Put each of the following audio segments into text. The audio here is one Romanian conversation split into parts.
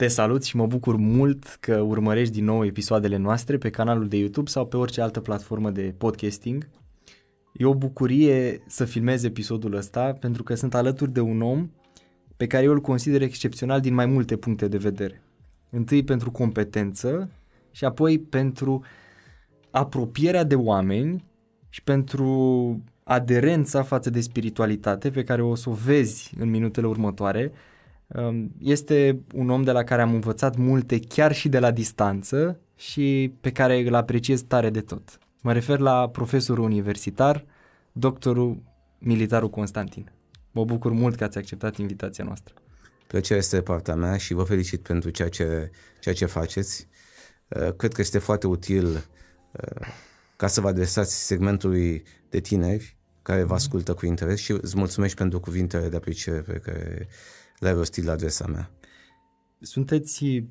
Te salut și mă bucur mult că urmărești din nou episoadele noastre pe canalul de YouTube sau pe orice altă platformă de podcasting. E o bucurie să filmez episodul ăsta pentru că sunt alături de un om pe care eu îl consider excepțional din mai multe puncte de vedere. Întâi pentru competență și apoi pentru apropierea de oameni și pentru aderența față de spiritualitate pe care o să o vezi în minutele următoare. Um, este un om de la care am învățat multe chiar și de la distanță și pe care îl apreciez tare de tot. Mă refer la profesorul universitar, doctorul militarul Constantin. Mă bucur mult că ați acceptat invitația noastră. Plăcerea este de partea mea și vă felicit pentru ceea ce, ceea ce faceți. Uh, cred că este foarte util uh, ca să vă adresați segmentului de tineri care vă ascultă cu interes și îți mulțumesc pentru cuvintele de apreciere pe care le-ai rostit la adresa mea. Sunteți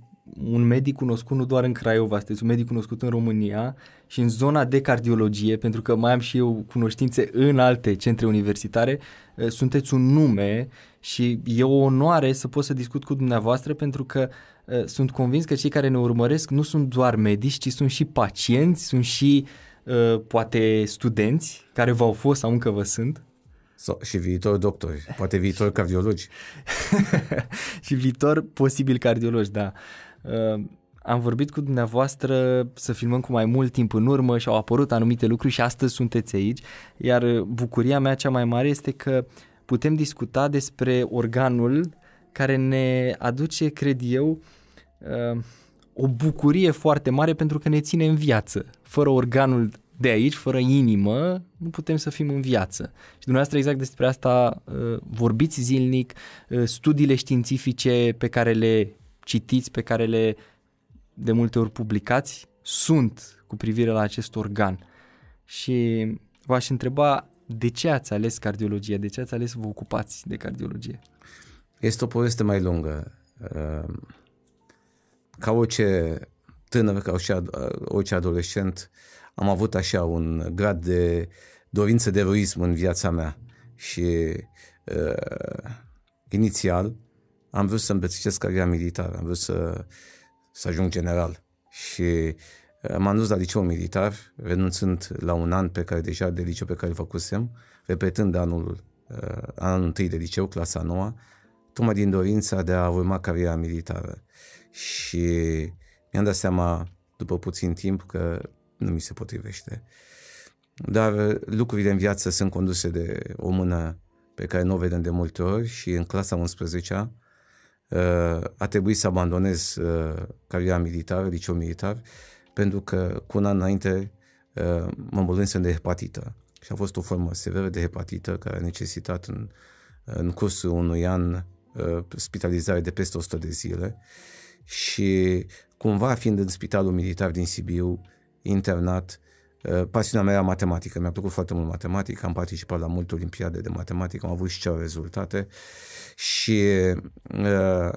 un medic cunoscut nu doar în Craiova, sunteți un medic cunoscut în România și în zona de cardiologie, pentru că mai am și eu cunoștințe în alte centre universitare, eh, sunteți un nume și e o onoare să pot să discut cu dumneavoastră pentru că eh, sunt convins că cei care ne urmăresc nu sunt doar medici, ci sunt și pacienți, sunt și eh, poate studenți care v-au fost sau încă vă sunt sau, și viitor doctori, poate viitor cardiologi. și viitor posibil cardiologi, da. Uh, am vorbit cu dumneavoastră să filmăm cu mai mult timp în urmă și au apărut anumite lucruri și astăzi sunteți aici, iar bucuria mea cea mai mare este că putem discuta despre organul care ne aduce, cred eu, uh, o bucurie foarte mare pentru că ne ține în viață. Fără organul de aici, fără inimă, nu putem să fim în viață. Și dumneavoastră exact despre asta uh, vorbiți zilnic, uh, studiile științifice pe care le citiți, pe care le de multe ori publicați, sunt cu privire la acest organ. Și v-aș întreba de ce ați ales cardiologia, de ce ați ales să vă ocupați de cardiologie? Este o poveste mai lungă. Uh, ca orice tânăr, ca orice adolescent, am avut așa un grad de dorință de eroism în viața mea și uh, inițial am vrut să îmbrățișez cariera militară, am vrut să, să ajung general și uh, m-am dus la liceu militar, renunțând la un an pe care deja de liceu pe care îl făcusem, repetând anul, uh, anul întâi de liceu, clasa noua, tocmai din dorința de a urma cariera militară. Și mi-am dat seama după puțin timp că nu mi se potrivește. Dar uh, lucrurile în viață sunt conduse de o mână pe care nu o vedem de multe ori și în clasa 11-a uh, a trebuit să abandonez uh, cariera militară, liceu militar, pentru că cu un an înainte mă îmbolnăsem de hepatită. Și a fost o formă severă de hepatită care a necesitat în, în cursul unui an spitalizare de peste 100 de zile și cumva fiind în spitalul militar din Sibiu, internat, uh, pasiunea mea era matematică, mi-a plăcut foarte mult matematica, am participat la multe olimpiade de matematică, am avut și cele rezultate și uh,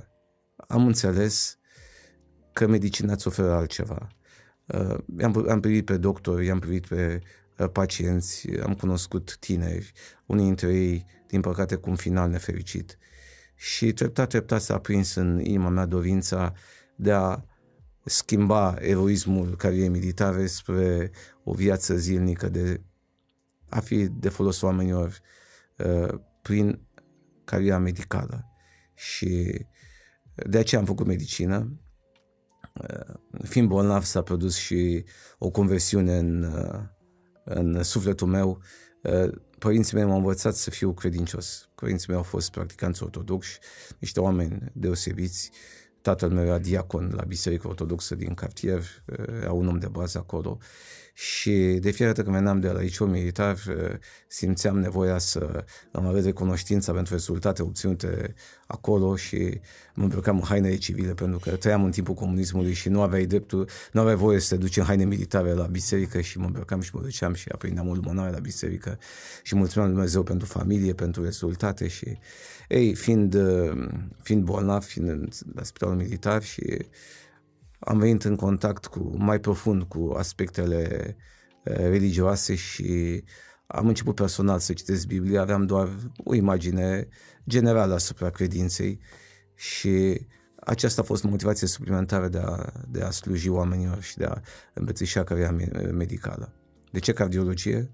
am înțeles că medicina îți oferă altceva. Uh, am, am privit pe doctori, am privit pe uh, pacienți, am cunoscut tineri, unii dintre ei, din păcate, cu un final nefericit. Și treptat, treptat s-a prins în inima mea dorința de a schimba eroismul carierei militare spre o viață zilnică de a fi de folos oamenilor uh, prin cariera medicală. Și de aceea am făcut medicină. Uh, fiind bolnav s-a produs și o conversiune în, uh, în sufletul meu. Uh, părinții mei m-au învățat să fiu credincios. Părinții mei au fost practicanți ortodoxi, niște oameni deosebiți Tatăl meu era diacon la Biserica Ortodoxă din cartier, era un om de bază acolo. Și de fiecare dată când veneam de la liceu militar simțeam nevoia să îmi avea recunoștința pentru rezultate obținute acolo și mă îmbrăcam în haine civile pentru că trăiam în timpul comunismului și nu aveai dreptul, nu aveai voie să te duci în haine militare la biserică și mă îmbrăcam și mă duceam și aprindeam o lumânare la biserică. Și mulțumeam Dumnezeu pentru familie, pentru rezultate și ei, fiind, fiind bolnav, fiind la spitalul militar și am venit în contact cu mai profund cu aspectele religioase și am început personal să citesc Biblia, aveam doar o imagine generală asupra credinței și aceasta a fost motivație suplimentară de a, de a sluji oamenilor și de a îmbrățișa cariera medicală. De ce cardiologie?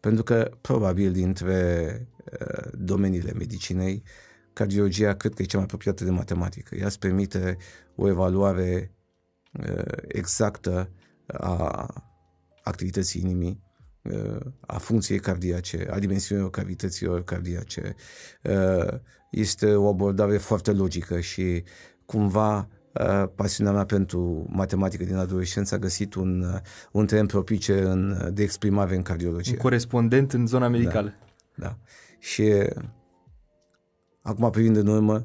Pentru că probabil dintre uh, domeniile medicinei, cardiologia cred că e cea mai apropiată de matematică. Ea îți permite o evaluare uh, exactă a activității inimii, uh, a funcției cardiace, a dimensiunilor cavităților cardiace. Uh, este o abordare foarte logică și cumva uh, pasiunea mea pentru matematică din adolescență a găsit un, uh, un teren propice în, de exprimare în cardiologie. Un corespondent în zona medicală. Da, da. Și acum privind în urmă,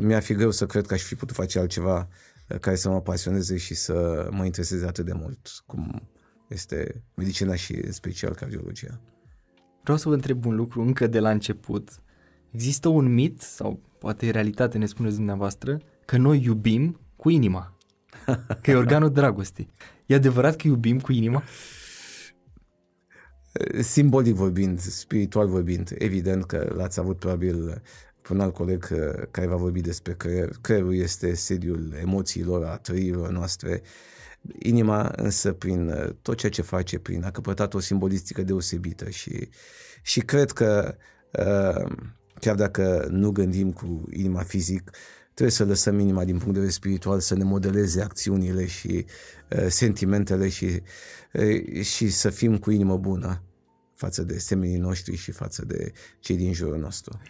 mi-ar fi greu să cred că aș fi putut face altceva care să mă pasioneze și să mă intereseze atât de mult cum este medicina și în special cardiologia. Vreau să vă întreb un lucru încă de la început. Există un mit, sau poate e realitate, ne spuneți dumneavoastră, că noi iubim cu inima. Că e organul dragostei. E adevărat că iubim cu inima? Simbolic vorbind, spiritual vorbind, evident că l-ați avut probabil pe un alt coleg care va vorbi despre creier. Creierul este sediul emoțiilor, a trăirilor noastre. Inima însă prin tot ceea ce face, prin a căpătat o simbolistică deosebită și, și cred că chiar dacă nu gândim cu inima fizic, trebuie să lăsăm inima din punct de vedere spiritual să ne modeleze acțiunile și uh, sentimentele și, uh, și să fim cu inimă bună față de semenii noștri și față de cei din jurul nostru.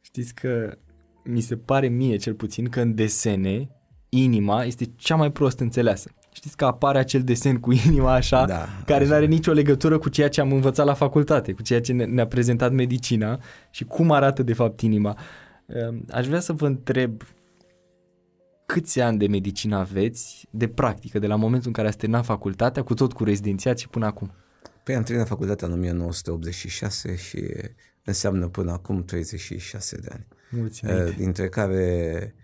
Știți că mi se pare mie cel puțin că în desene inima este cea mai prost înțeleasă. Știți că apare acel desen cu inima așa, da, care nu are nicio legătură cu ceea ce am învățat la facultate, cu ceea ce ne-a prezentat medicina și cum arată de fapt inima. Ehm, aș vrea să vă întreb câți ani de medicină aveți, de practică, de la momentul în care ați terminat facultatea, cu tot cu rezidențiat și până acum? Păi am terminat facultatea în 1986 și înseamnă până acum 36 de ani. Mulțumesc. Dintre care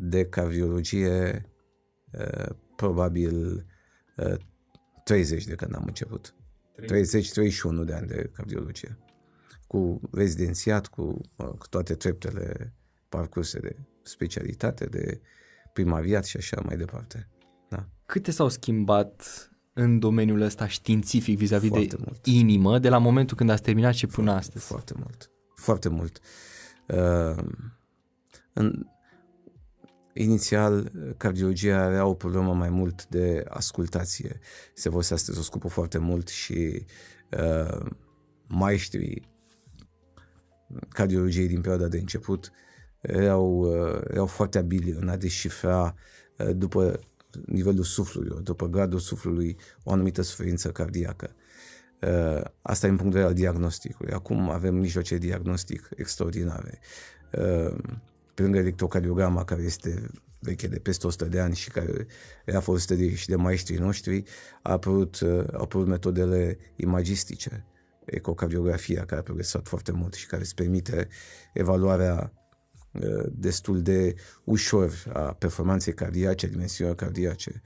de cardiologie probabil 30 de când am început. 30-31 de ani de cardiologie. Cu rezidențiat, cu, cu toate treptele parcurse de specialitate, de primariat și așa mai departe. Da. Câte s-au schimbat în domeniul ăsta științific vis-a-vis Foarte de mult. inimă de la momentul când ați terminat și până foarte, astăzi? Foarte mult. Foarte mult. Uh, în, inițial, cardiologia avea o problemă mai mult de ascultație. Se folosea stetoskopul foarte mult și uh, maestrii cardiologiei din perioada de început erau, uh, erau foarte abili în a deșifra uh, după nivelul suflului, după gradul suflului, o anumită suferință cardiacă. Uh, asta e în punct de vedere al diagnosticului. Acum avem mijloace diagnostic extraordinare. Pe lângă electrocardiograma, care este veche de peste 100 de ani și care era folosită de, și de maestrii noștri, a apărut, au apărut metodele imagistice, ecocardiografia, care a progresat foarte mult și care îți permite evaluarea Uh, destul de ușor a performanței cardiace, a dimensiunilor cardiace,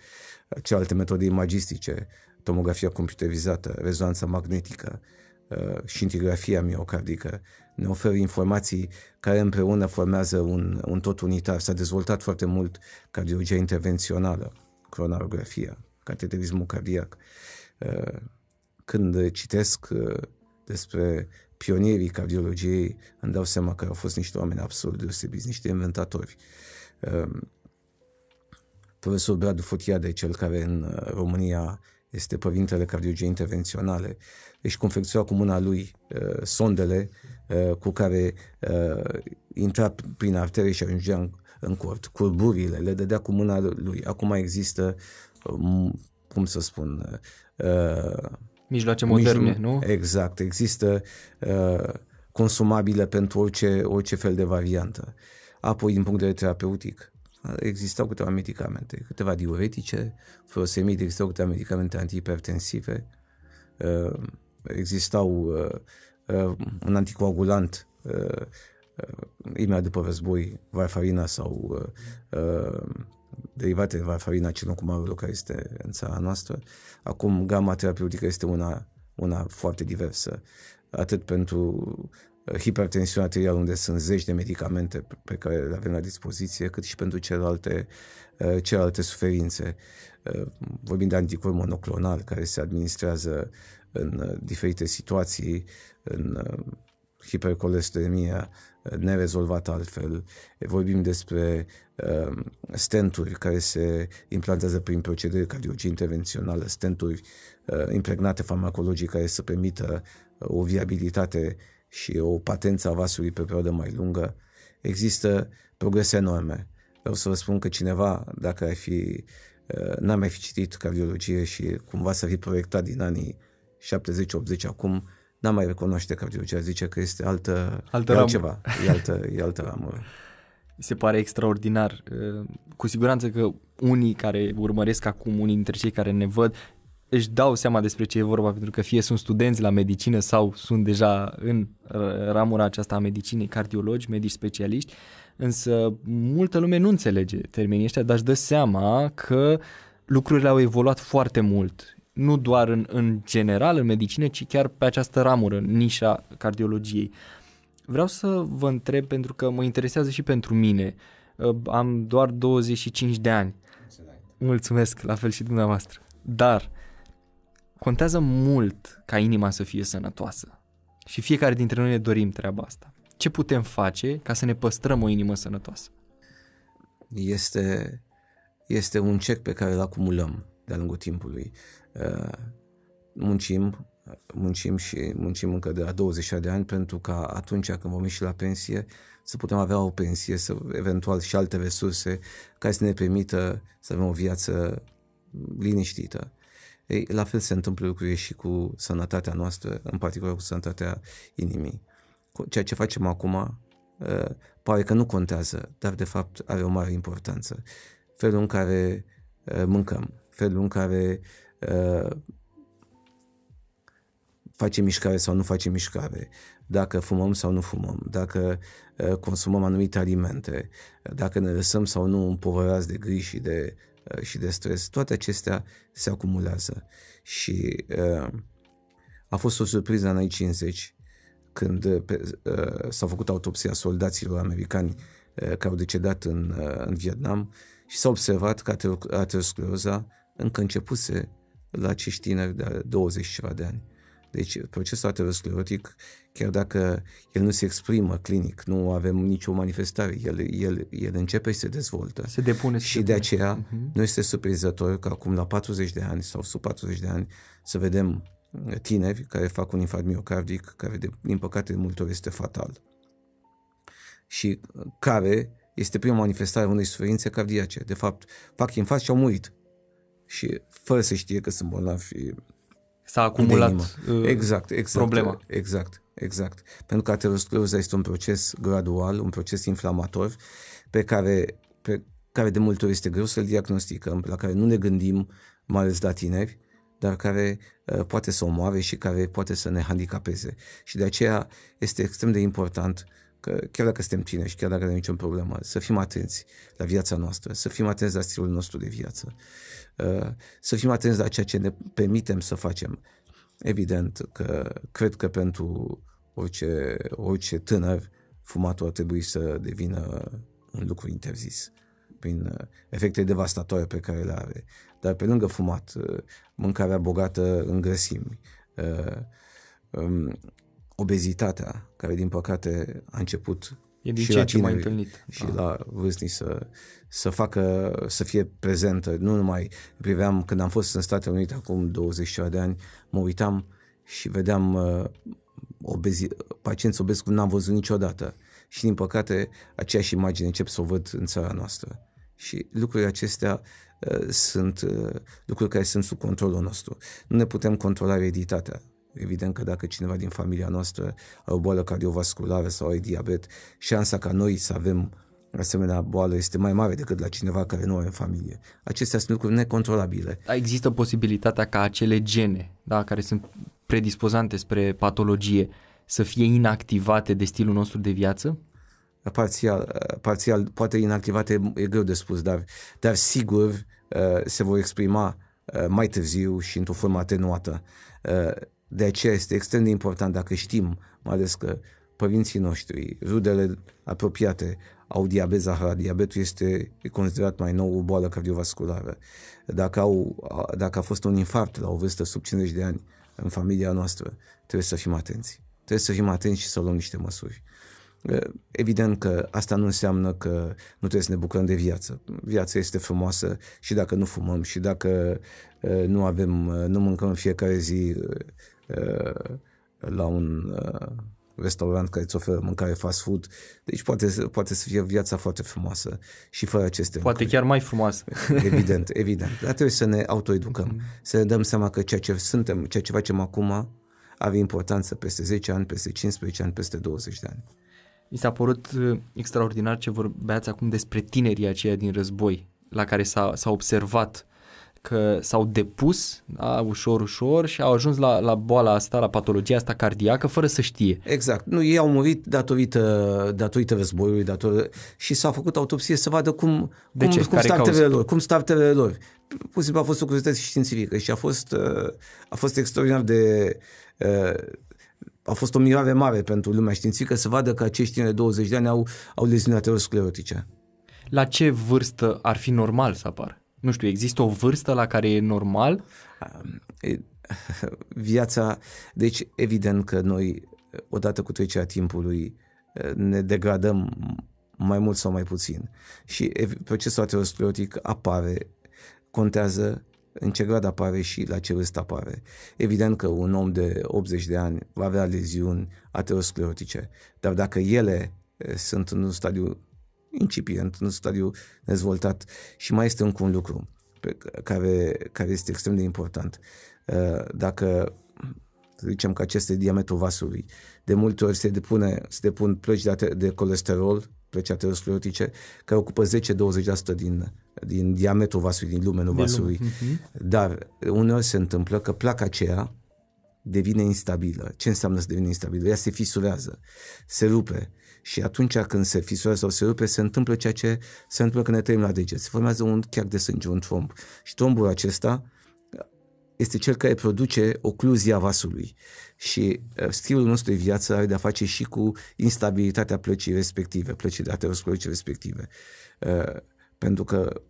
celelalte metode imagistice, tomografia computerizată, rezonanța magnetică, uh, scintigrafia miocardică, ne oferă informații care împreună formează un, un tot unitar. S-a dezvoltat foarte mult cardiologia intervențională, coronarografia, cateterismul cardiac. Uh, când citesc despre pionierii cardiologiei, îmi dau seama că au fost niște oameni absolut deosebiți, niște inventatori. Ehm, profesor Bradu Fotiade, cel care în uh, România este părintele cardiologiei intervenționale, își confecționa cu mâna lui uh, sondele uh, cu care uh, intra prin artere și ajungea în, în cort. Curburile le dădea cu mâna lui. Acum există, uh, cum să spun, uh, mijloace moderne, mijlo- nu? Exact. Există uh, consumabile pentru orice, orice fel de variantă. Apoi, din punct de vedere terapeutic, existau câteva medicamente, câteva diuretice, furosemide, existau câteva medicamente antihipertensive, uh, existau uh, uh, un anticoagulant uh, uh, imediat după război, varfarina sau uh, uh, derivate de varfarina cilocumarului care este în țara noastră. Acum gama terapeutică este una, una foarte diversă, atât pentru hipertensiune arterială unde sunt zeci de medicamente pe care le avem la dispoziție, cât și pentru celelalte, celelalte suferințe. Vorbim de anticorp monoclonal care se administrează în diferite situații, în hipercolestelemia nerezolvată altfel. Vorbim despre uh, stenturi care se implantează prin proceduri cardiologie intervențională, stenturi uh, impregnate farmacologic care să permită uh, o viabilitate și o patență a vasului pe perioadă mai lungă. Există progrese enorme. Vreau să vă spun că cineva, dacă ar fi, uh, n-ar mai fi citit cardiologie și cumva să fi proiectat din anii 70-80 acum, n-am mai recunoaște cardiologia, zice că este altă, altă e altceva, e altă, e altă ramură. Mi se pare extraordinar. Cu siguranță că unii care urmăresc acum, unii dintre cei care ne văd, își dau seama despre ce e vorba, pentru că fie sunt studenți la medicină sau sunt deja în ramura aceasta a medicinei, cardiologi, medici specialiști, însă multă lume nu înțelege termenii ăștia, dar își dă seama că lucrurile au evoluat foarte mult nu doar în, în general în medicină, ci chiar pe această ramură, nișa cardiologiei. Vreau să vă întreb pentru că mă interesează și pentru mine. Uh, am doar 25 de ani. Mulțumesc, la fel și dumneavoastră. Dar contează mult ca inima să fie sănătoasă. Și fiecare dintre noi ne dorim treaba asta. Ce putem face ca să ne păstrăm o inimă sănătoasă? Este, este un cec pe care îl acumulăm de-a lungul timpului. Uh, muncim, muncim și muncim încă de la 20 de ani pentru ca atunci când vom ieși la pensie să putem avea o pensie, să eventual și alte resurse care să ne permită să avem o viață liniștită. Ei, la fel se întâmplă lucrurile și cu sănătatea noastră, în particular cu sănătatea inimii. Ceea ce facem acum uh, pare că nu contează, dar de fapt are o mare importanță. Felul în care uh, mâncăm, felul în care uh, face mișcare sau nu face mișcare, dacă fumăm sau nu fumăm, dacă uh, consumăm anumite alimente, dacă ne lăsăm sau nu împovărați de griji și de, uh, și de stres, toate acestea se acumulează. Și uh, a fost o surpriză în anii 50 când uh, pe, uh, s-a făcut autopsia soldaților americani uh, care au decedat în, uh, în Vietnam și s-a observat că ateroscleroza încă începuse la acești tineri de 20 ceva de ani. Deci procesul aterosclerotic, chiar dacă el nu se exprimă clinic, nu avem nicio manifestare, el, el, el începe și se dezvoltă. Se depune. Și se de depune. aceea uh-huh. nu este surprinzător că acum la 40 de ani sau sub 40 de ani să vedem tineri care fac un infarct miocardic, care de, din păcate de multe ori este fatal. Și care este prima manifestare a unei suferințe cardiace. De fapt, fac infarct și au murit și fără să știe că sunt bolnavi S-a acumulat uh, exact, exact, problema. Exact, exact. Pentru că ateroscleroza este un proces gradual, un proces inflamator pe care, pe care de multe ori este greu să-l diagnosticăm, la care nu ne gândim, mai ales la tineri, dar care uh, poate să omoare și care poate să ne handicapeze. Și de aceea este extrem de important uh, că chiar dacă suntem tineri și chiar dacă nu avem niciun problemă, să fim atenți la viața noastră, să fim atenți la stilul nostru de viață, uh, să fim atenți la ceea ce ne permitem să facem. Evident că cred că pentru orice, orice tânăr, fumatul ar trebui să devină un lucru interzis prin uh, efecte devastatoare pe care le are. Dar pe lângă fumat, uh, mâncarea bogată în grăsimi, um, obezitatea, care din păcate a început e din și ce la ce mai întâlnit. și ah. la vârstnici să, să facă, să fie prezentă. Nu numai priveam, când am fost în Statele Unite acum 20 de ani, mă uitam și vedeam uh, obezi, pacienți obezi cum n-am văzut niciodată. Și din păcate aceeași imagine încep să o văd în țara noastră. Și lucrurile acestea uh, sunt uh, lucruri care sunt sub controlul nostru. Nu ne putem controla ereditatea. Evident că dacă cineva din familia noastră are o boală cardiovasculară sau are diabet, șansa ca noi să avem asemenea boală este mai mare decât la cineva care nu are în familie. Acestea sunt lucruri necontrolabile. Există posibilitatea ca acele gene, da, care sunt predispozante spre patologie, să fie inactivate de stilul nostru de viață? Parțial, parțial poate inactivate e greu de spus, dar, dar sigur uh, se vor exprima uh, mai târziu și într-o formă atenuată. Uh, de aceea este extrem de important dacă știm, mai ales că părinții noștri, rudele apropiate au diabet zaharat. Diabetul este considerat mai nou o boală cardiovasculară. Dacă, au, dacă a fost un infarct la o vârstă sub 50 de ani în familia noastră, trebuie să fim atenți. Trebuie să fim atenți și să luăm niște măsuri. Evident că asta nu înseamnă că nu trebuie să ne bucurăm de viață. Viața este frumoasă și dacă nu fumăm și dacă nu avem, nu mâncăm în fiecare zi la un restaurant care îți oferă mâncare fast food. Deci poate, poate să fie viața foarte frumoasă și fără aceste Poate lucruri. chiar mai frumoasă. Evident, evident. Dar trebuie să ne autoeducăm, mm-hmm. să ne dăm seama că ceea ce suntem, ceea ce facem acum are importanță peste 10 ani, peste 15 ani, peste 20 de ani. Mi s-a părut uh, extraordinar ce vorbeați acum despre tinerii aceia din război, la care s-a, s-a observat că s-au depus da, ușor, ușor și au ajuns la, la boala asta, la patologia asta cardiacă, fără să știe. Exact. Nu, ei au murit datorită, datorită războiului datorită, și s-a făcut autopsie să vadă cum, De cum, ce? cum Care startele cauză? lor, cum startele lor. Pur și simplu a fost o curiozitate științifică și a fost, uh, a fost extraordinar de... uh, A fost o mirare mare pentru lumea științifică să vadă că acești tineri de 20 de ani au, au leziuni aterosclerotice. La ce vârstă ar fi normal să apară? Nu știu, există o vârstă la care e normal? E- Viața, deci evident că noi, odată cu trecerea timpului, ne degradăm mai mult sau mai puțin. Și ev- procesul aterosclerotic apare, contează în ce grad apare și la ce vârstă apare. Evident că un om de 80 de ani va avea leziuni aterosclerotice, dar dacă ele eh, sunt în un stadiu incipient, în un stadiu dezvoltat și mai este încă un lucru pe care, care este extrem de important. Eh, Dacă să zicem că aceste diametrul vasului, de multe ori se, depune, se depun plăci de, ate- de colesterol, plăci aterosclerotice, care ocupă 10-20% din, din diametrul vasului, din lumenul Din vasului. lume. Dar uneori se întâmplă că placa aceea devine instabilă. Ce înseamnă să devină instabilă? Ea se fisurează, se rupe. Și atunci când se fisurează sau se rupe, se întâmplă ceea ce se întâmplă când ne trăim la deget. Se formează un cheac de sânge, un tromb. Și trombul acesta este cel care produce ocluzia vasului. Și uh, stilul nostru de viață are de-a face și cu instabilitatea plăcii respective, plăcii de aterosclerotice respective. Uh, Pentru că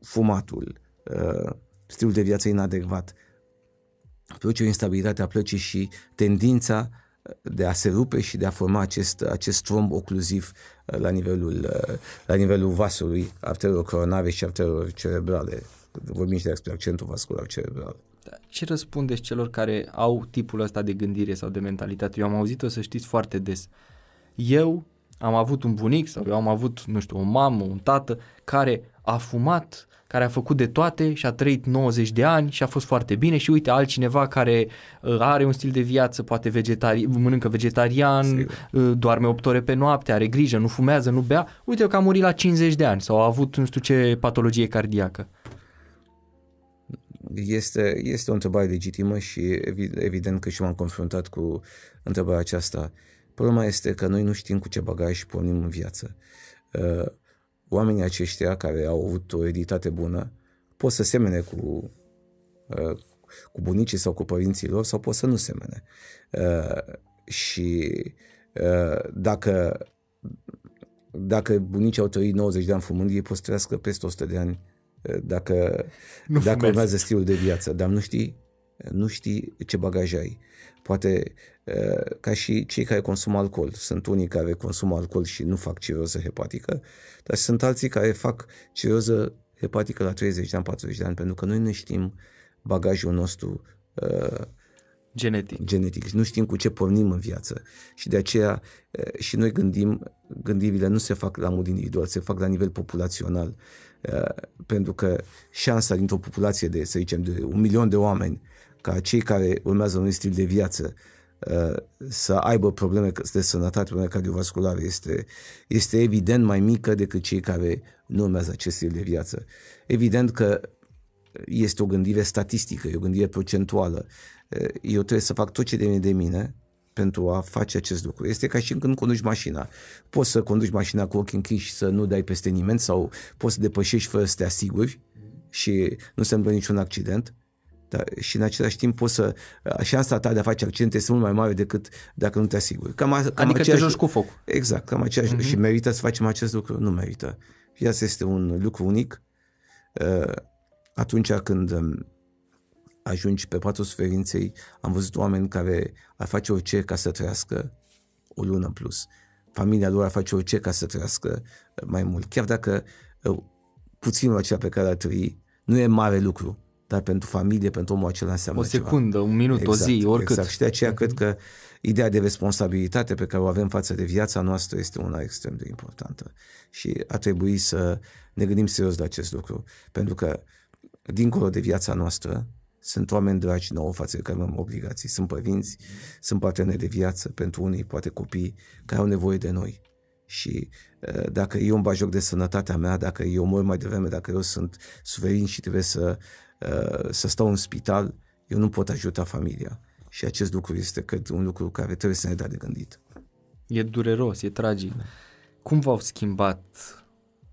fumatul, uh, stilul de viață inadecvat, produce o instabilitate a plăcii și tendința de a se rupe și de a forma acest, acest tromb ocluziv uh, la nivelul, uh, la nivelul vasului arterelor coronare și arterelor cerebrale. Vorbim și despre accentul vascular cerebral. Da. Ce răspundeți celor care au tipul ăsta de gândire sau de mentalitate? Eu am auzit-o să știți foarte des. Eu am avut un bunic sau eu am avut, nu știu, o mamă, un tată care a fumat, care a făcut de toate și a trăit 90 de ani și a fost foarte bine și uite altcineva care uh, are un stil de viață, poate vegetari- mănâncă vegetarian, Sigur. uh, doarme 8 ore pe noapte, are grijă, nu fumează, nu bea, uite că a murit la 50 de ani sau a avut nu știu ce patologie cardiacă. Este, este o întrebare legitimă și evi- evident că și m-am confruntat cu întrebarea aceasta. Problema este că noi nu știm cu ce bagaj pornim în viață. Uh, Oamenii aceștia care au avut o editate bună pot să semene cu, uh, cu bunicii sau cu părinții lor sau pot să nu semene. Uh, Și uh, dacă dacă bunicii au trăit 90 de ani fumând, ei pot să trăiască peste 100 de ani uh, dacă, Nu dacă fumează. urmează stilul de viață, dar nu știi, nu știi ce bagaj ai. Poate uh, ca și cei care consumă alcool. Sunt unii care consumă alcool și nu fac ciroză hepatică, dar sunt alții care fac ciroză hepatică la 30 de ani, 40 de ani, pentru că noi nu știm bagajul nostru uh, Genetic. genetic. Nu știm cu ce pornim în viață. Și de aceea eh, și noi gândim, gândirile nu se fac la mod individual, se fac la nivel populațional. Eh, Pentru că șansa dintr-o populație de, să zicem, de un milion de oameni ca cei care urmează un stil de viață eh, să aibă probleme de sănătate, probleme cardiovasculare, este, este evident mai mică decât cei care nu urmează acest stil de viață. Evident că este o gândire statistică, e o gândire procentuală. Eu trebuie să fac tot ce de de mine pentru a face acest lucru. Este ca și când conduci mașina. Poți să conduci mașina cu ochii închiși și să nu dai peste nimeni sau poți să depășești fără să te asiguri și nu se întâmplă niciun accident. Dar și în același timp poți să, șansa ta de a face accente este mult mai mare decât dacă nu te asiguri. Cam, cam adică aceeași, te joci cu foc. Exact, cam aceeași, uh-huh. și merită să facem acest lucru? Nu merită. Și asta este un lucru unic. Uh, atunci când um, ajungi pe patul suferinței, am văzut oameni care ar face orice ca să trăiască o lună în plus. Familia lor ar face orice ca să trăiască mai mult. Chiar dacă uh, puținul acela pe care ar trăi nu e mare lucru, dar pentru familie, pentru omul acela înseamnă O secundă, ceva. un minut, exact, o zi, exact, oricât. Exact. Și de aceea uh-huh. cred că ideea de responsabilitate pe care o avem față de viața noastră este una extrem de importantă. Și a trebui să ne gândim serios la acest lucru. Pentru că, dincolo de viața noastră, sunt oameni dragi nouă față de care avem obligații. Sunt părinți, sunt parteneri de viață pentru unii, poate copii, care au nevoie de noi. Și uh, dacă eu îmi bag joc de sănătatea mea, dacă eu mor mai devreme, dacă eu sunt suverin și trebuie să Uh, să stau în spital, eu nu pot ajuta familia. Și acest lucru este, cred, un lucru care trebuie să ne dea de gândit. E dureros, e tragic. Cum v-au schimbat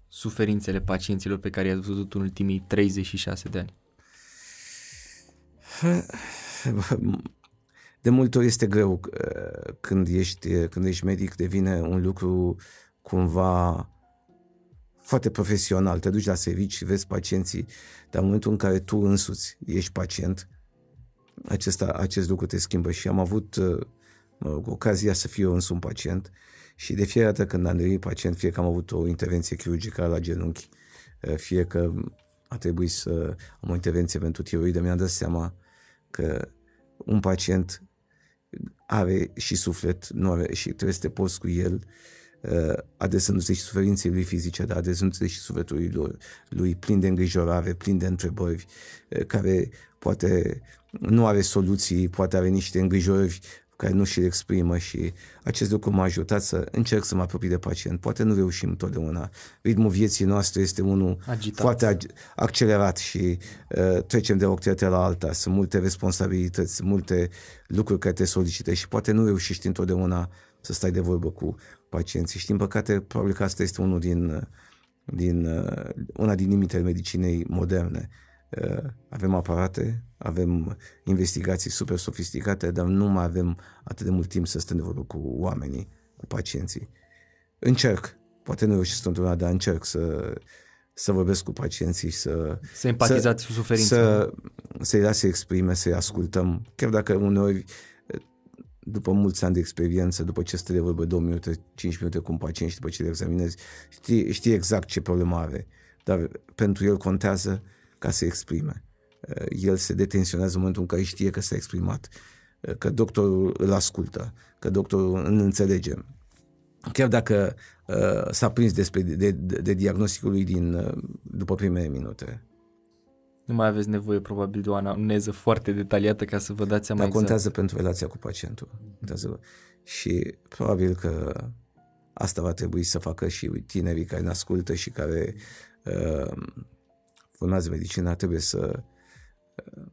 suferințele pacienților pe care i-ați văzut în ultimii 36 de ani? De multe ori este greu uh, când ești, când ești medic, devine un lucru cumva foarte profesional, te duci la servici și vezi pacienții, dar în momentul în care tu însuți ești pacient, acesta, acest lucru te schimbă. Și am avut uh, mă rog, ocazia să fiu eu însumi pacient și de fiecare dată când am devenit pacient, fie că am avut o intervenție chirurgicală la genunchi, uh, fie că a trebuit să am o intervenție pentru tiroidă, mi-am dat seama că un pacient are și suflet, nu are, și trebuie să te poți cu el. Uh, adresându-se și suferinței lui fizice, dar adresându-se și sufletului lui, lui plin de îngrijorare, plin de întrebări, uh, care poate nu are soluții, poate are niște îngrijorări care nu și le exprimă și acest lucru m-a ajutat să încerc să mă apropii de pacient. Poate nu reușim întotdeauna. Ritmul vieții noastre este unul Agitat. foarte accelerat și uh, trecem de o activitate la alta. Sunt multe responsabilități, multe lucruri care te solicită și poate nu reușești întotdeauna să stai de vorbă cu pacienții. Și din păcate, probabil că asta este unul din, din, una din limitele medicinei moderne. Avem aparate, avem investigații super sofisticate, dar nu mai avem atât de mult timp să stăm de vorbă cu oamenii, cu pacienții. Încerc, poate nu reușesc întotdeauna, dar încerc să, să vorbesc cu pacienții, să... Să empatizați cu suferința. Să, să-i las să exprime, să-i ascultăm, chiar dacă uneori după mulți ani de experiență, după ce stă de vorbă 2 minute, 5 minute cu un pacient și după ce le examinezi, știi, știi exact ce problemă are. Dar pentru el contează ca să exprime. Uh, el se detenționează în momentul în care știe că s-a exprimat, uh, că doctorul îl ascultă, că doctorul îl înțelege. Chiar dacă uh, s-a prins despre de, de, de diagnosticul lui din, uh, după primele minute. Nu mai aveți nevoie probabil de o anamneză foarte detaliată ca să vă dați seama Dar exact. contează pentru relația cu pacientul. Contează. Și probabil că asta va trebui să facă și tinerii care ne ascultă și care uh, formează medicina, trebuie să uh,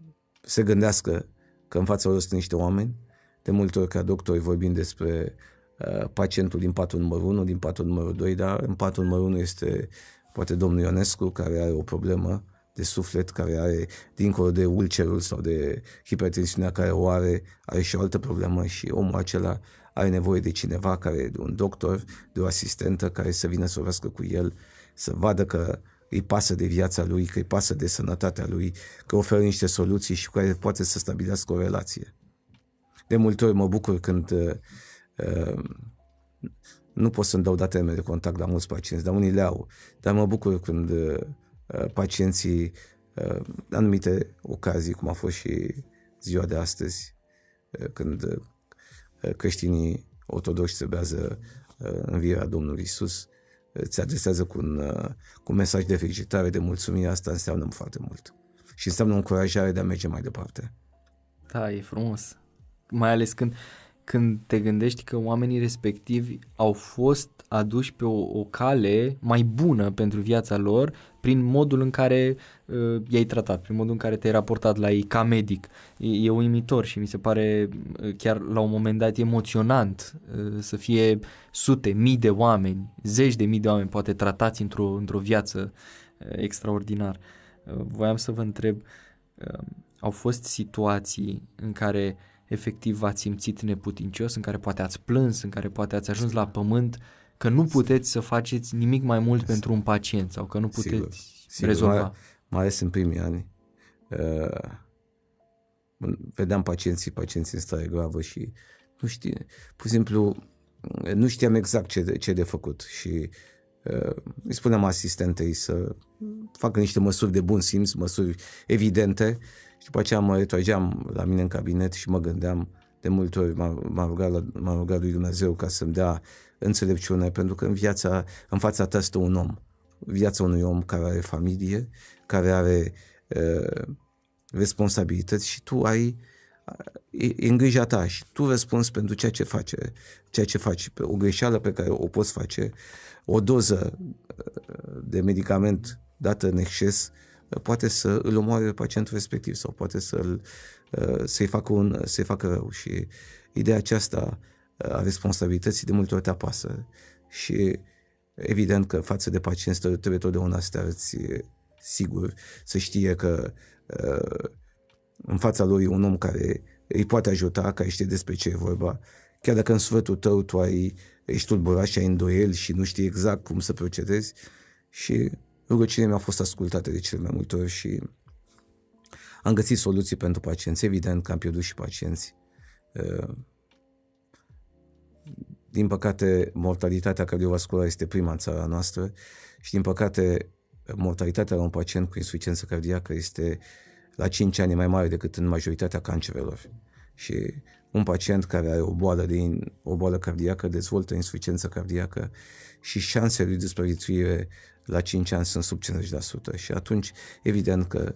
se gândească că în fața lor sunt niște oameni. De multe ori ca doctori vorbim despre uh, pacientul din patul numărul 1, din patul numărul 2, dar în patul numărul 1 este poate domnul Ionescu care are o problemă de suflet care are, dincolo de ulcerul sau de hipertensiunea care o are, are și o altă problemă și omul acela are nevoie de cineva care, de un doctor, de o asistentă care să vină să vorbească cu el, să vadă că îi pasă de viața lui, că îi pasă de sănătatea lui, că oferă niște soluții și care poate să stabilească o relație. De multe ori mă bucur când uh, uh nu pot să-mi dau datele mele de contact la mulți pacienți, dar unii le au. Dar mă bucur când uh, Uh, pacienții uh, anumite ocazii, cum a fost și ziua de astăzi, uh, când creștinii ortodoxi celebrează învierea Domnului Isus, îți adresează cu un, cu un mesaj de felicitare, de mulțumire, asta înseamnă foarte mult. Și înseamnă o încurajare de a merge mai departe. Da, e frumos. Mai ales când când te gândești că oamenii respectivi au fost aduși pe o, o cale mai bună pentru viața lor prin modul în care uh, i-ai tratat, prin modul în care te-ai raportat la ei ca medic. E, e uimitor și mi se pare uh, chiar la un moment dat emoționant uh, să fie sute, mii de oameni, zeci de mii de oameni poate tratați într-o, într-o viață uh, extraordinar. Uh, voiam să vă întreb, uh, au fost situații în care efectiv v-ați simțit neputincios, în care poate ați plâns, în care poate ați ajuns la pământ, că nu puteți să faceți nimic mai mult pentru un pacient sau că nu puteți sigur, sigur. rezolva. Mai, mai ales în primii ani. Uh, vedeam pacienții, pacienții în stare gravă și nu știe, pur și simplu nu știam exact ce de, ce de făcut și uh, îi spuneam asistentei să facă niște măsuri de bun simț, măsuri evidente și după aceea mă retrageam la mine în cabinet și mă gândeam de multe ori m-am rugat, la, m-am rugat lui Dumnezeu ca să-mi dea înțelepciune, pentru că în viața, în fața ta stă un om. Viața unui om care are familie, care are uh, responsabilități și tu ai e în grija ta și tu răspunzi pentru ceea ce face, ceea ce faci, o greșeală pe care o poți face, o doză de medicament dată în exces poate să îl omoare pe pacientul respectiv sau poate să-l, să-i, facă un, să-i facă rău. Și ideea aceasta a responsabilității de multe ori te apasă. Și evident că față de pacient trebuie totdeauna să te arăți sigur, să știe că în fața lui un om care îi poate ajuta, care știe despre ce e vorba, chiar dacă în sfătul tău tu ai, ești tulburat și ai îndoieli și nu știi exact cum să procedezi și rugăciunea mea a fost ascultată de cele mai multe ori și am găsit soluții pentru pacienți. Evident că am pierdut și pacienți. Uh, din păcate, mortalitatea cardiovasculară este prima în țara noastră și, din păcate, mortalitatea la un pacient cu insuficiență cardiacă este la 5 ani mai mare decât în majoritatea cancerelor. Și un pacient care are o boală, de, o boală cardiacă dezvoltă insuficiență cardiacă și șansele lui de supraviețuire la 5 ani sunt sub 50%. Și atunci, evident că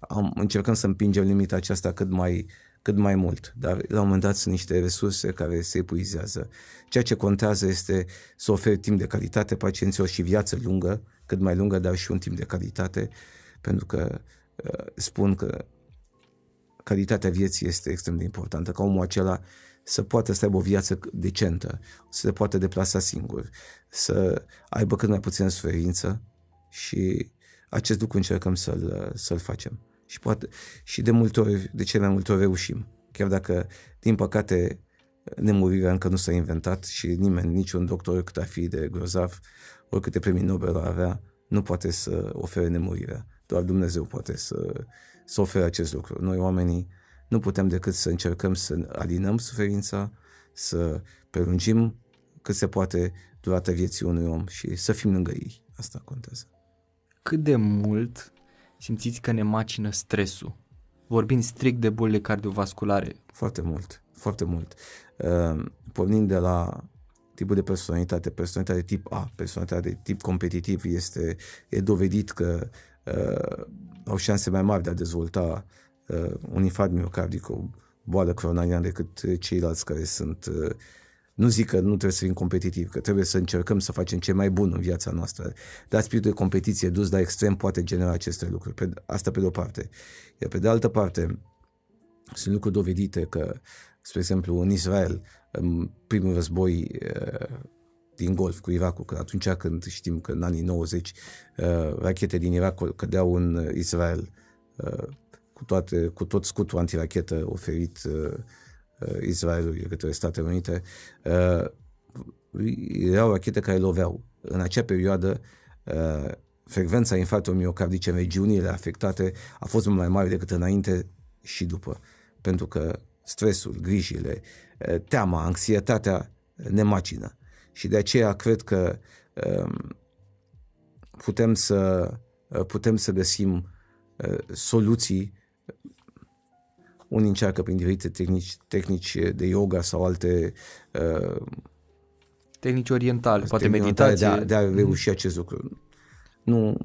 am, încercăm să împingem limita aceasta cât mai, cât mai mult, dar la un moment dat sunt niște resurse care se epuizează. Ceea ce contează este să oferi timp de calitate pacienților și viață lungă, cât mai lungă, dar și un timp de calitate, pentru că uh, spun că calitatea vieții este extrem de importantă, ca omul acela să poată să aibă o viață decentă, să se poată deplasa singur, să aibă cât mai puțină suferință și acest lucru încercăm să-l, să-l facem. Și, poate, și de multe ori, de cele mai multe ori reușim. Chiar dacă, din păcate, nemurirea încă nu s-a inventat și nimeni, niciun doctor cât ar fi de grozav, oricâte premii Nobel ar avea, nu poate să ofere nemurirea. Doar Dumnezeu poate să, să ofere acest lucru. Noi, oamenii, nu putem decât să încercăm să alinăm suferința, să prelungim cât se poate durata vieții unui om și să fim lângă ei. Asta contează. Cât de mult simțiți că ne macină stresul? Vorbind strict de bolile cardiovasculare. Foarte mult, foarte mult. Uh, pornind de la tipul de personalitate, personalitate de tip A, personalitate de tip competitiv, este e dovedit că uh, au șanse mai mari de a dezvolta uh, un infarct miocardic, o boală coronariană decât ceilalți care sunt uh, nu zic că nu trebuie să fim competitivi, că trebuie să încercăm să facem ce mai bun în viața noastră. Dar spiritul de competiție dus la extrem poate genera aceste lucruri. Pe, asta pe de o parte. Iar pe de altă parte, sunt lucruri dovedite că, spre exemplu, în Israel, în primul război uh, din Golf cu Irakul, că atunci când știm că în anii 90 uh, rachete din Irak cădeau în Israel uh, cu, toate, cu tot scutul antirachetă oferit Israelului către Statele Unite, erau rachete care loveau. În acea perioadă, frecvența infarctului miocardice în regiunile afectate a fost mult mai mare decât înainte și după. Pentru că stresul, grijile, teama, anxietatea ne macină. Și de aceea cred că um, putem să, uh, putem să găsim uh, soluții. Unii încearcă prin diferite tehnici, tehnici de yoga sau alte uh, tehnici orientale, poate meditație. De a, de a mhm. reuși acest lucru. Nu,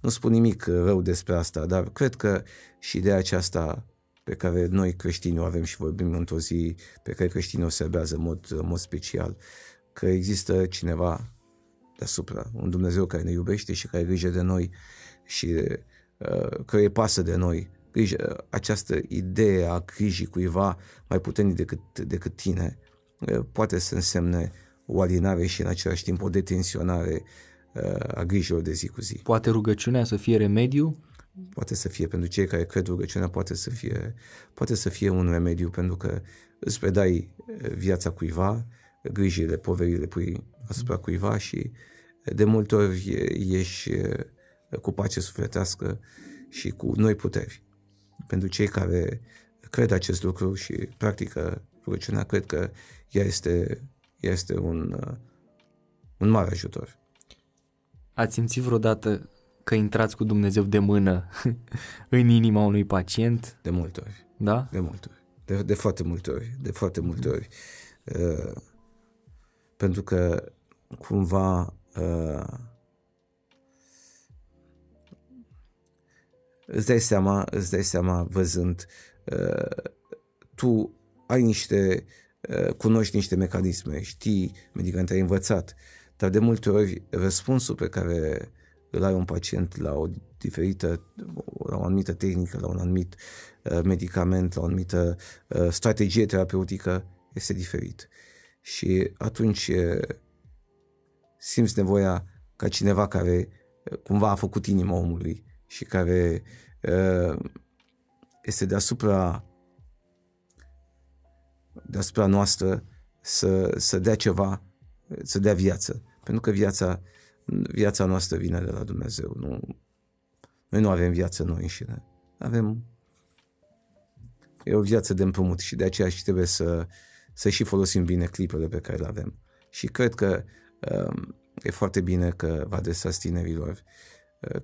nu spun nimic rău despre asta, dar cred că și de aceasta pe care noi creștini o avem și vorbim într-o zi pe care creștinii o serbează în mod, în mod special, că există cineva deasupra, un Dumnezeu care ne iubește și care grijă de noi și uh, care îi pasă de noi. Grijă, această idee a grijii cuiva mai puternic decât, decât tine uh, poate să însemne o alinare și în același timp o detenționare uh, a grijilor de zi cu zi. Poate rugăciunea să fie remediu poate să fie pentru cei care cred rugăciunea, poate să fie, poate să fie un remediu pentru că îți predai viața cuiva, grijile, poverile pui asupra cuiva și de multe ori ești cu pace sufletească și cu noi puteri. Pentru cei care cred acest lucru și practică rugăciunea, cred că ea este, ea este un, un mare ajutor. Ați simțit vreodată că intrați cu Dumnezeu de mână în inima unui pacient? De multe ori. Da? De multe ori. De, de foarte multe ori. De foarte multe ori. Uh, pentru că cumva uh, îți dai seama, îți dai seama văzând uh, tu ai niște uh, cunoști niște mecanisme, știi medicamente, ai învățat, dar de multe ori răspunsul pe care îl ai un pacient la o diferită, la o anumită tehnică, la un anumit uh, medicament, la o anumită uh, strategie terapeutică este diferit. Și atunci uh, simți nevoia ca cineva care uh, cumva a făcut inima omului și care uh, este deasupra deasupra noastră să, să dea ceva, să dea viață. Pentru că viața, viața noastră vine de la Dumnezeu. Nu, noi nu avem viață noi înșine. Avem e o viață de împrumut și de aceea și trebuie să, să și folosim bine clipele pe care le avem. Și cred că um, e foarte bine că vă adresați tinerilor. Uh,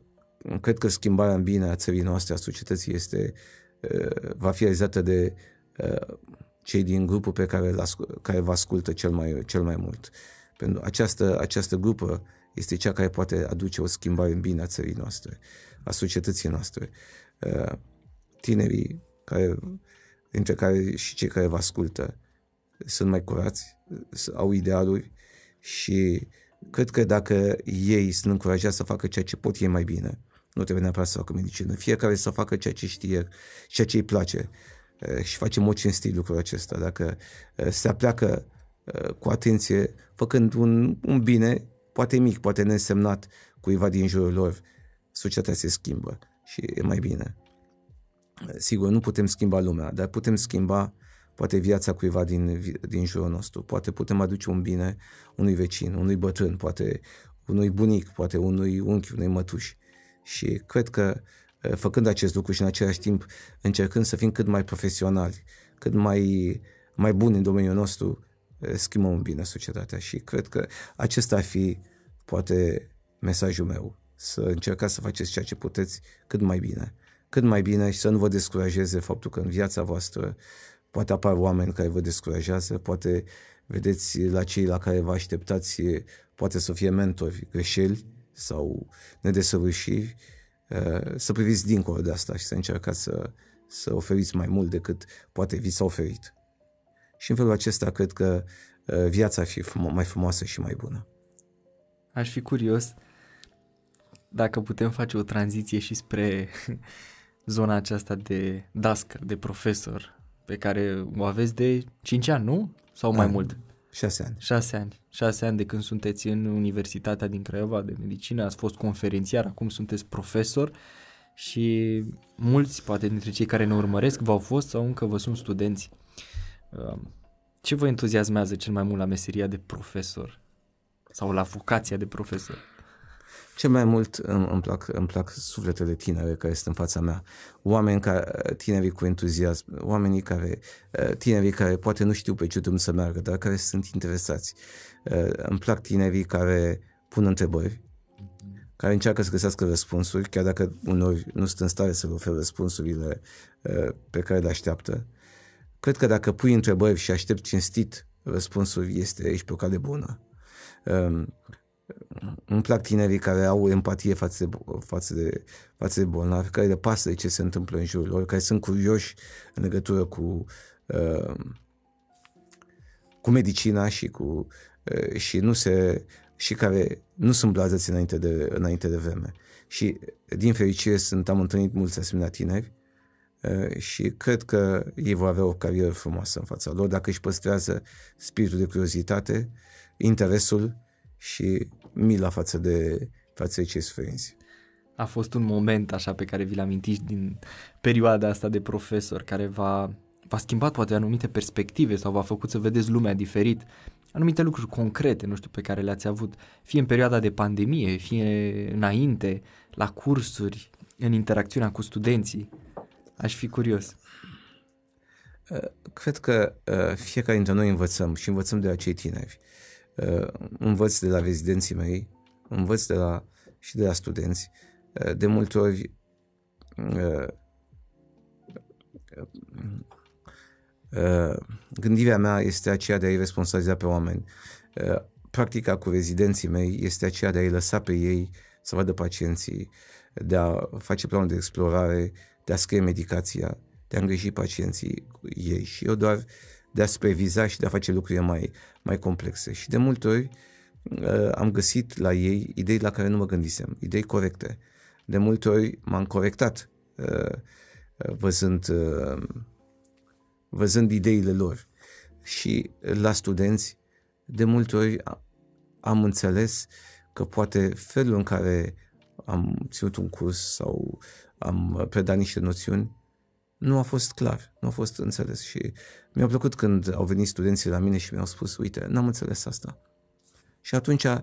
cred că schimbarea în bine a țării noastre, a societății, este, uh, va fi realizată de uh, cei din grupul pe care, care vă ascultă cel mai, cel mai mult. Pentru această, această grupă este cea care poate aduce o schimbare în bine a țării noastre, a societății noastre. Uh, tinerii care, dintre care și cei care vă ascultă sunt mai curați, au idealuri și cred că dacă ei sunt încurajați să facă ceea ce pot ei mai bine, nu trebuie neapărat să facă medicină, fiecare să facă ceea ce știe, ceea ce îi place, Eh, și face mod cinstit lucrul acesta. Dacă eh, se apleacă eh, cu atenție, făcând un, un bine, poate mic, poate nesemnat, cuiva din jurul lor, societatea se schimbă și e mai bine. Sigur, nu putem schimba lumea, dar putem schimba poate viața cuiva din, din jurul nostru. Poate putem aduce un bine unui vecin, unui bătrân, poate unui bunic, poate unui unchi, unei mătuși. Și cred că uh, Eh, făcând acest lucru și în același timp încercând să fim cât mai profesionali, cât mai, mai buni în domeniul nostru, eh, schimbăm bine societatea. Și cred că acesta ar fi poate mesajul meu, să încercați să faceți ceea ce puteți cât mai bine, cât mai bine și să nu vă descurajeze faptul că în viața voastră poate apar oameni care vă descurajează, poate vedeți la cei la care vă așteptați, poate să fie mentori greșeli sau nedesăvârșiri Uh, să priviți dincolo de asta și să încercați să, să oferiți mai mult decât poate vi s-a oferit. Și în felul acesta cred că uh, viața ar fi mai frumoasă și mai bună. Aș fi curios dacă putem face o tranziție și spre zona aceasta de dascăr, de profesor, pe care o aveți de 5 ani, nu? Sau mai da. mult? Șase ani. Șase ani. Șase ani de când sunteți în Universitatea din Craiova de Medicină, ați fost conferențiar, acum sunteți profesor și mulți, poate dintre cei care ne urmăresc, v-au fost sau încă vă sunt studenți. Um, ce vă entuziasmează cel mai mult la meseria de profesor sau la vocația de profesor? Cel mai mult îmi, îmi, plac, îmi plac sufletele tinere care sunt în fața mea, oameni care, tinerii cu entuziasm, oamenii care, tinerii care poate nu știu pe ce drum să meargă, dar care sunt interesați. Îmi plac tinerii care pun întrebări, care încearcă să găsească răspunsuri, chiar dacă uneori nu sunt în stare să oferă răspunsurile pe care le așteaptă. Cred că dacă pui întrebări și aștept cinstit răspunsuri, este aici pe o cale bună îmi plac tinerii care au empatie față de, față de, față de bolnavi, care le pasă de ce se întâmplă în jurul lor, care sunt curioși în legătură cu, uh, cu medicina și cu uh, și nu se și care nu sunt blazați înainte de, înainte de vreme. Și din fericire sunt, am întâlnit mulți asemenea tineri uh, și cred că ei vor avea o carieră frumoasă în fața lor dacă își păstrează spiritul de curiozitate, interesul și mila față de, față de cei suferinți. a fost un moment așa pe care vi-l amintiți din perioada asta de profesor care v-a, v-a schimbat poate anumite perspective sau v-a făcut să vedeți lumea diferit, anumite lucruri concrete, nu știu, pe care le-ați avut, fie în perioada de pandemie, fie înainte, la cursuri, în interacțiunea cu studenții. Aș fi curios. Uh, cred că uh, fiecare dintre noi învățăm și învățăm de la cei tineri. Uh, învăț de la rezidenții mei, învăț de la, și de la studenți. De multe ori gândirea mea este aceea de a-i responsabiliza pe oameni. Practica cu rezidenții mei este aceea de a-i lăsa pe ei să vadă pacienții, de a face planul de explorare, de a scrie medicația, de a îngriji pacienții ei și eu doar de a superviza și de a face lucrurile mai, mai complexe. Și de multe ori uh, am găsit la ei idei la care nu mă gândisem, idei corecte. De multe ori m-am corectat uh, uh văzând, uh, văzând ideile lor. Și la studenți, de multe ori am înțeles că poate felul în care am ținut un curs sau am predat niște noțiuni nu a fost clar, nu a fost înțeles și mi-a plăcut când au venit studenții la mine și mi-au spus, uite, n-am înțeles asta. Și atunci uh,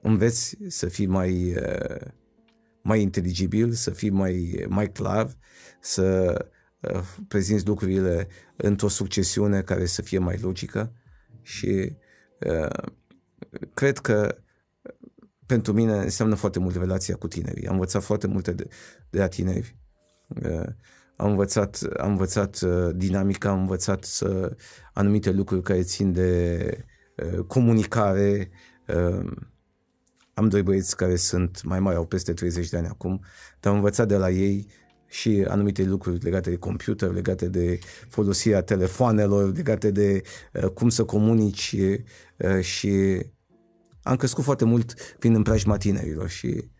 înveți să fii mai, uh, mai inteligibil, să fii mai, mai clar, să uh, prezinți lucrurile într-o succesiune care să fie mai logică și uh, cred că pentru mine înseamnă foarte mult relația cu tinerii. Am învățat foarte multe de, de la tineri. Uh, am învățat, am învățat uh, dinamica, am învățat să, anumite lucruri care țin de uh, comunicare. Uh, am doi băieți care sunt mai mari, au peste 30 de ani acum, dar am învățat de la ei și anumite lucruri legate de computer, legate de folosirea telefoanelor, legate de uh, cum să comunici uh, și am crescut foarte mult fiind în preajma tinerilor și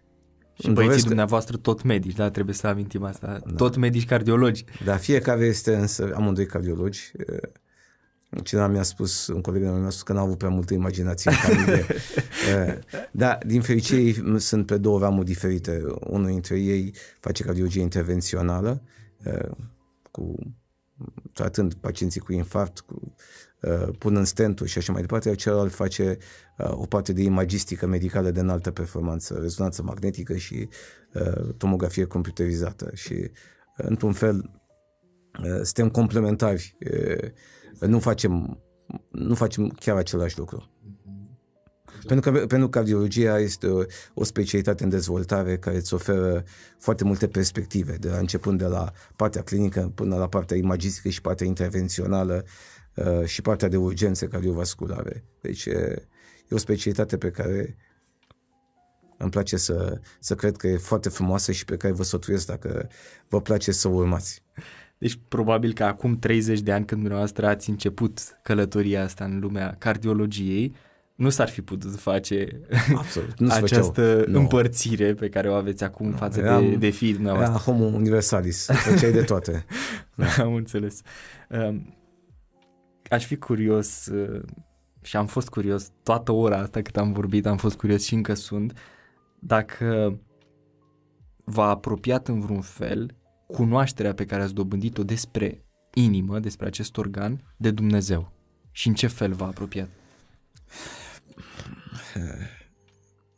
și băieții dumneavoastră tot medici, da? Trebuie să amintim asta. Da. Tot medici cardiologi. Da, fiecare este însă, amândoi cardiologi. Cineva mi-a spus, un coleg meu mi-a spus că n-a avut prea multă imaginație în familie. da, din fericire sunt pe două ramuri diferite. Unul dintre ei face cardiologie intervențională, cu tratând pacienții cu infarct, cu, uh, punând stentul și așa mai departe, iar celălalt face uh, o parte de imagistică medicală de înaltă performanță, rezonanță magnetică și uh, tomografie computerizată și uh, într-un fel uh, suntem complementari, uh, nu facem nu facem chiar același lucru. Pentru că pentru cardiologia este o, o specialitate în dezvoltare care îți oferă foarte multe perspective, de la începând de la partea clinică până la partea imagistică și partea intervențională uh, și partea de urgențe cardiovasculare. Deci e, e o specialitate pe care îmi place să, să cred că e foarte frumoasă și pe care vă sătuiesc dacă vă place să o urmați. Deci probabil că acum 30 de ani când dumneavoastră ați început călătoria asta în lumea cardiologiei, nu s-ar fi putut face Absolut, nu această făceau. împărțire pe care o aveți acum no, față eram, de, de fiii dumneavoastră. Era homo universalis, făceai de toate. Da. Am înțeles. Um, aș fi curios uh, și am fost curios toată ora asta cât am vorbit, am fost curios și încă sunt, dacă v-a apropiat în vreun fel cunoașterea pe care ați dobândit-o despre inimă, despre acest organ, de Dumnezeu. Și în ce fel v-a apropiat?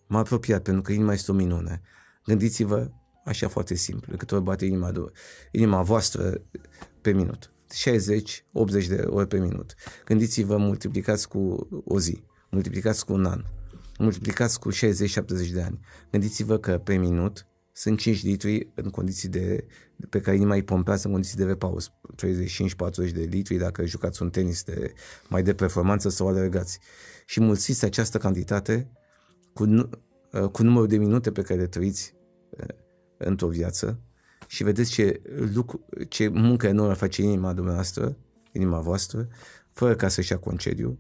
m-a apropiat pentru că inima este o minune. Gândiți-vă așa foarte simplu, cât ori bate inima, inima voastră pe minut. 60-80 de ori pe minut. Gândiți-vă, multiplicați cu o zi, multiplicați cu un an, multiplicați cu 60-70 de ani. Gândiți-vă că pe minut sunt 5 litri în condiții de, pe care inima îi pompează în condiții de repaus. 35-40 de litri dacă jucați un tenis de, mai de performanță sau alergați. Și mulțiți această cantitate cu, uh, cu numărul de minute pe care le trăiți uh, într-o viață și vedeți ce, lucru, ce muncă enormă face inima dumneavoastră, inima voastră, fără ca să-și ia concediu,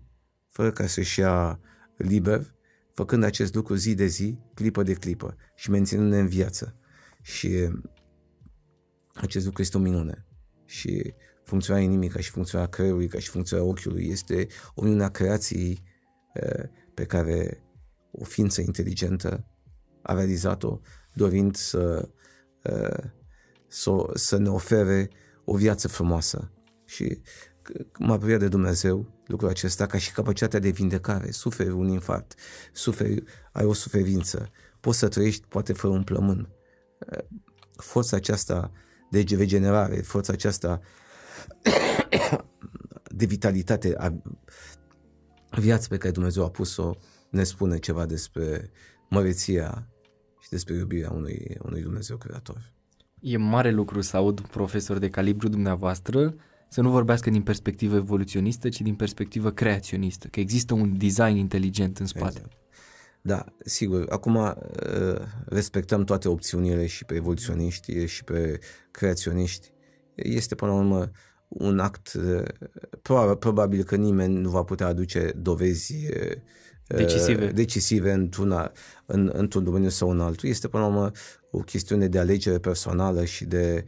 fără ca să-și ia liber, făcând acest lucru zi de zi, clipă de clipă și menținându-ne în viață. Și acest lucru este o minune. Și funcționarea inimii ca și funcționarea creierului, ca și funcționarea ochiului este o minune a creației pe care o ființă inteligentă a realizat-o dorind să, uh, să, să ne ofere o viață frumoasă. Și mă apropia de Dumnezeu lucrul acesta ca și capacitatea de vindecare. Suferi un infarct, suferi, ai o suferință, poți să trăiești poate fără un plămân. Forța aceasta de regenerare, forța aceasta de vitalitate a viață pe care Dumnezeu a pus-o ne spune ceva despre măreția și despre iubirea unui, unui Dumnezeu creator. E mare lucru să aud profesor de calibru dumneavoastră să nu vorbească din perspectivă evoluționistă, ci din perspectivă creaționistă, că există un design inteligent în spate. Exact. Da, sigur. Acum uh, respectăm toate opțiunile și pe evoluționiști și pe creaționiști. Este până la urmă un act, uh, probabil că nimeni nu va putea aduce dovezi uh, decisive, decisive într-una, în, într-un domeniu sau în altul. Este până la urmă o chestiune de alegere personală și de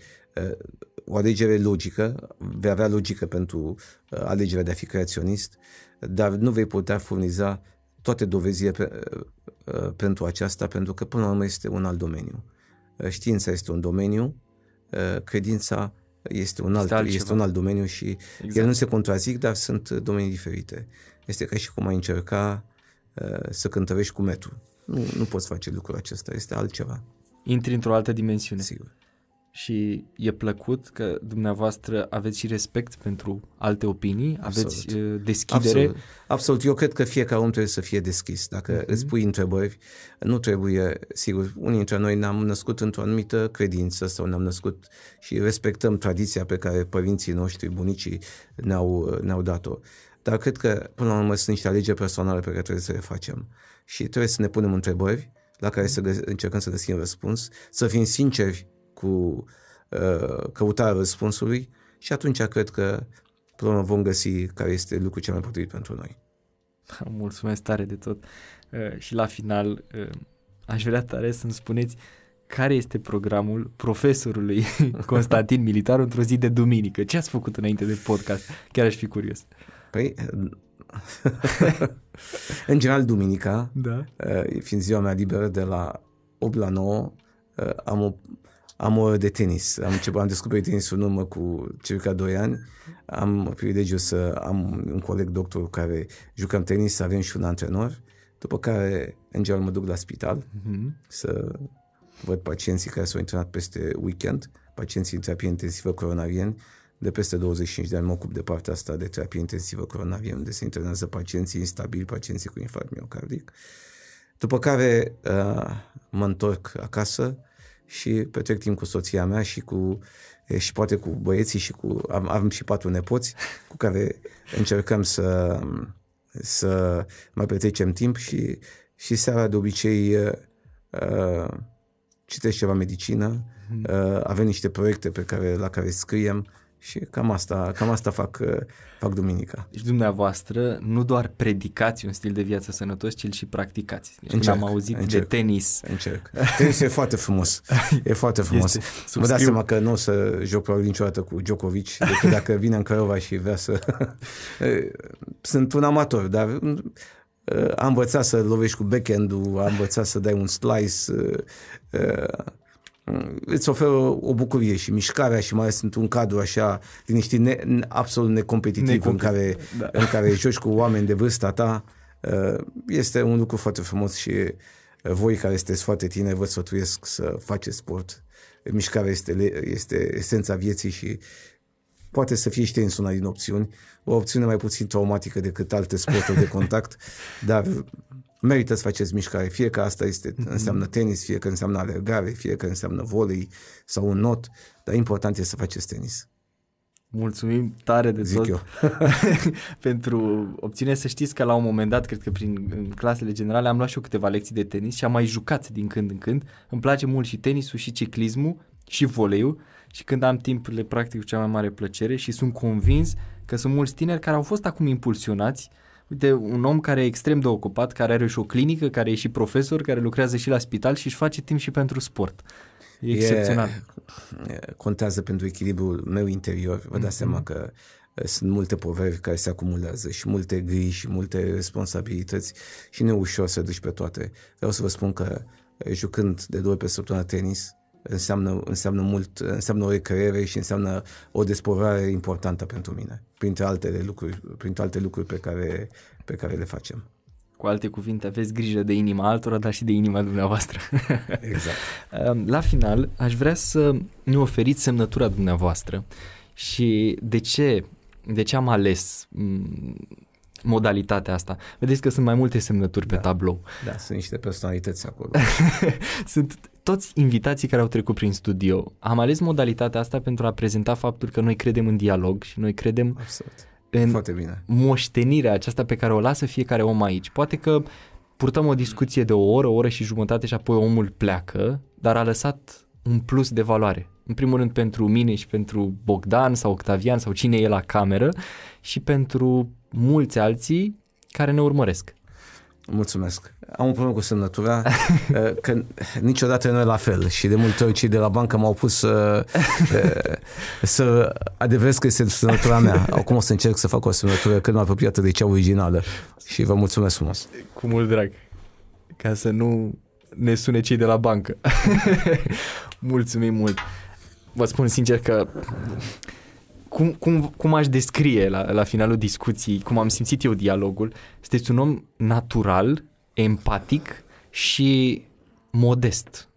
o alegere logică, vei avea logică pentru alegerea de a fi creaționist, dar nu vei putea furniza toate dovezile pe, pentru aceasta, pentru că până la urmă este un alt domeniu. Știința este un domeniu, credința este un alt, este, este un alt domeniu și exact. ele nu se contrazic, dar sunt domenii diferite. Este ca și cum ai încerca uh, să cântărești cu metru. Nu, nu poți face lucrul acesta, este altceva. Intri într-o altă dimensiune. Sigur și e plăcut că dumneavoastră aveți și respect pentru alte opinii, Absolut. aveți uh, deschidere. Absolut. Absolut. Eu cred că fiecare om trebuie să fie deschis. Dacă mm-hmm. îți pui întrebări, nu trebuie, sigur, unii dintre noi ne-am născut într-o anumită credință sau ne-am născut și respectăm tradiția pe care părinții noștri, bunicii ne-au, ne-au dat-o. Dar cred că, până la urmă, sunt niște alegeri personale pe care trebuie să le facem. Și trebuie să ne punem întrebări la care să gă- încercăm să găsim răspuns, să fim sinceri cu uh, căutarea răspunsului și atunci cred că până vom găsi care este lucrul cel mai potrivit pentru noi. Mulțumesc tare de tot. Uh, și la final uh, aș vrea tare să-mi spuneți care este programul profesorului Constantin Militar într-o zi de duminică? Ce ați făcut înainte de podcast? Chiar aș fi curios. Păi, în general, duminica, da. Uh, fiind ziua mea liberă de la 8 la 9, uh, am o am o de tenis. Am, început, am descoperit tenisul în urmă cu circa 2 ani. Am privilegiul să am un coleg doctor care jucăm tenis, să avem și un antrenor. După care, în general, mă duc la spital uh-huh. să văd pacienții care s-au internat peste weekend, pacienții în terapie intensivă coronavieni. De peste 25 de ani mă ocup de partea asta de terapie intensivă coronavieni, unde se internează pacienții instabili, pacienții cu infarct miocardic. După care uh, mă întorc acasă, și petrec timp cu soția mea și cu și poate cu băieții și cu am, am și patru nepoți cu care încercăm să să mai petrecem timp și și seara de obicei uh, citesc ceva medicină, mhm. uh, avem niște proiecte pe care, la care scriem și cam asta, cam asta fac, uh, fac duminica. Deci dumneavoastră nu doar predicați un stil de viață sănătos, ci și practicați. Deci încerc, am auzit încerc, de tenis. Încerc. Tenis e foarte frumos. E foarte frumos. Este, Mă dați seama că nu o să joc probabil niciodată cu Djokovic, decât dacă vine în Craiova și vrea să... Sunt un amator, dar uh, am învățat să lovești cu backhand-ul, am învățat să dai un slice, uh, îți oferă o bucurie și mișcarea și mai ales într-un cadru așa liniștit, ne, absolut necompetitiv Necompet- în, care, da. în care joci cu oameni de vârsta ta, uh, este un lucru foarte frumos și uh, voi care sunteți foarte tineri vă sfătuiesc să faceți sport. Mișcarea este, este esența vieții și poate să fie și tenis una din opțiuni, o opțiune mai puțin traumatică decât alte sporturi de contact, dar merită să faceți mișcare, fie că asta este, mm-hmm. înseamnă tenis, fie că înseamnă alergare, fie că înseamnă volei sau un not, dar important este să faceți tenis. Mulțumim tare de Zic tot eu. pentru opțiune. Să știți că la un moment dat, cred că prin în clasele generale, am luat și eu câteva lecții de tenis și am mai jucat din când în când. Îmi place mult și tenisul și ciclismul și voleiul și când am timp le practic cu cea mai mare plăcere și sunt convins că sunt mulți tineri care au fost acum impulsionați uh, Uite, un om care e extrem de ocupat, care are și o clinică, care e și profesor, care lucrează și la spital și își face timp și pentru sport. E, e excepțional. Contează pentru echilibrul meu interior. Vă dați mm-hmm. seama că sunt multe poveri care se acumulează și multe griji și multe responsabilități și nu e ușor să duci pe toate. Vreau să vă spun că jucând de două ori pe săptămână tenis, înseamnă, înseamnă mult, înseamnă o recreere și înseamnă o desprovare importantă pentru mine, printre altele lucruri, printre alte lucruri pe care, pe care le facem. Cu alte cuvinte, aveți grijă de inima altora, dar și de inima dumneavoastră. Exact. La final, aș vrea să ne oferiți semnătura dumneavoastră și de ce, de ce am ales modalitatea asta. Vedeți că sunt mai multe semnături da. pe tablou. Da, sunt niște personalități acolo. sunt toți invitații care au trecut prin studio. Am ales modalitatea asta pentru a prezenta faptul că noi credem în dialog și noi credem Absolut. în Foarte bine. moștenirea aceasta pe care o lasă fiecare om aici. Poate că purtăm o discuție de o oră, o oră și jumătate și apoi omul pleacă, dar a lăsat un plus de valoare. În primul rând pentru mine și pentru Bogdan sau Octavian sau cine e la cameră și pentru mulți alții care ne urmăresc. Mulțumesc. Am un problemă cu semnătura, uh, că niciodată nu e la fel și de multe ori cei de la bancă m-au pus să, uh, să adeveresc că este semnătura mea. Acum o să încerc să fac o semnătură cât mai apropiată de cea originală și vă mulțumesc frumos. Cu mult drag. Ca să nu ne sune cei de la bancă. Mulțumim mult. Vă spun sincer că cum, cum, cum aș descrie la, la finalul discuției, cum am simțit eu dialogul, sunteți un om natural, empatic și modest.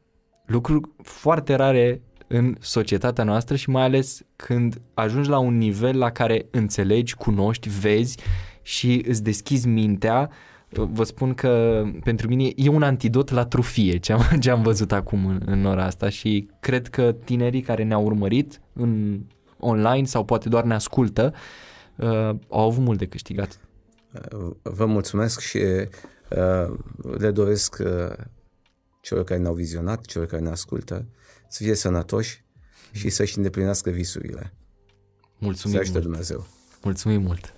Lucruri foarte rare în societatea noastră și mai ales când ajungi la un nivel la care înțelegi, cunoști, vezi și îți deschizi mintea, vă spun că pentru mine e un antidot la trufie ce am, ce am văzut acum în, în ora asta și cred că tinerii care ne-au urmărit în online sau poate doar ne ascultă, uh, au avut mult de câștigat. Uh, vă mulțumesc și uh, le doresc uh, celor care ne-au vizionat, celor care ne ascultă, să fie sănătoși și să-și îndeplinească visurile. Mulțumim să mult. Dumnezeu. Mulțumim mult.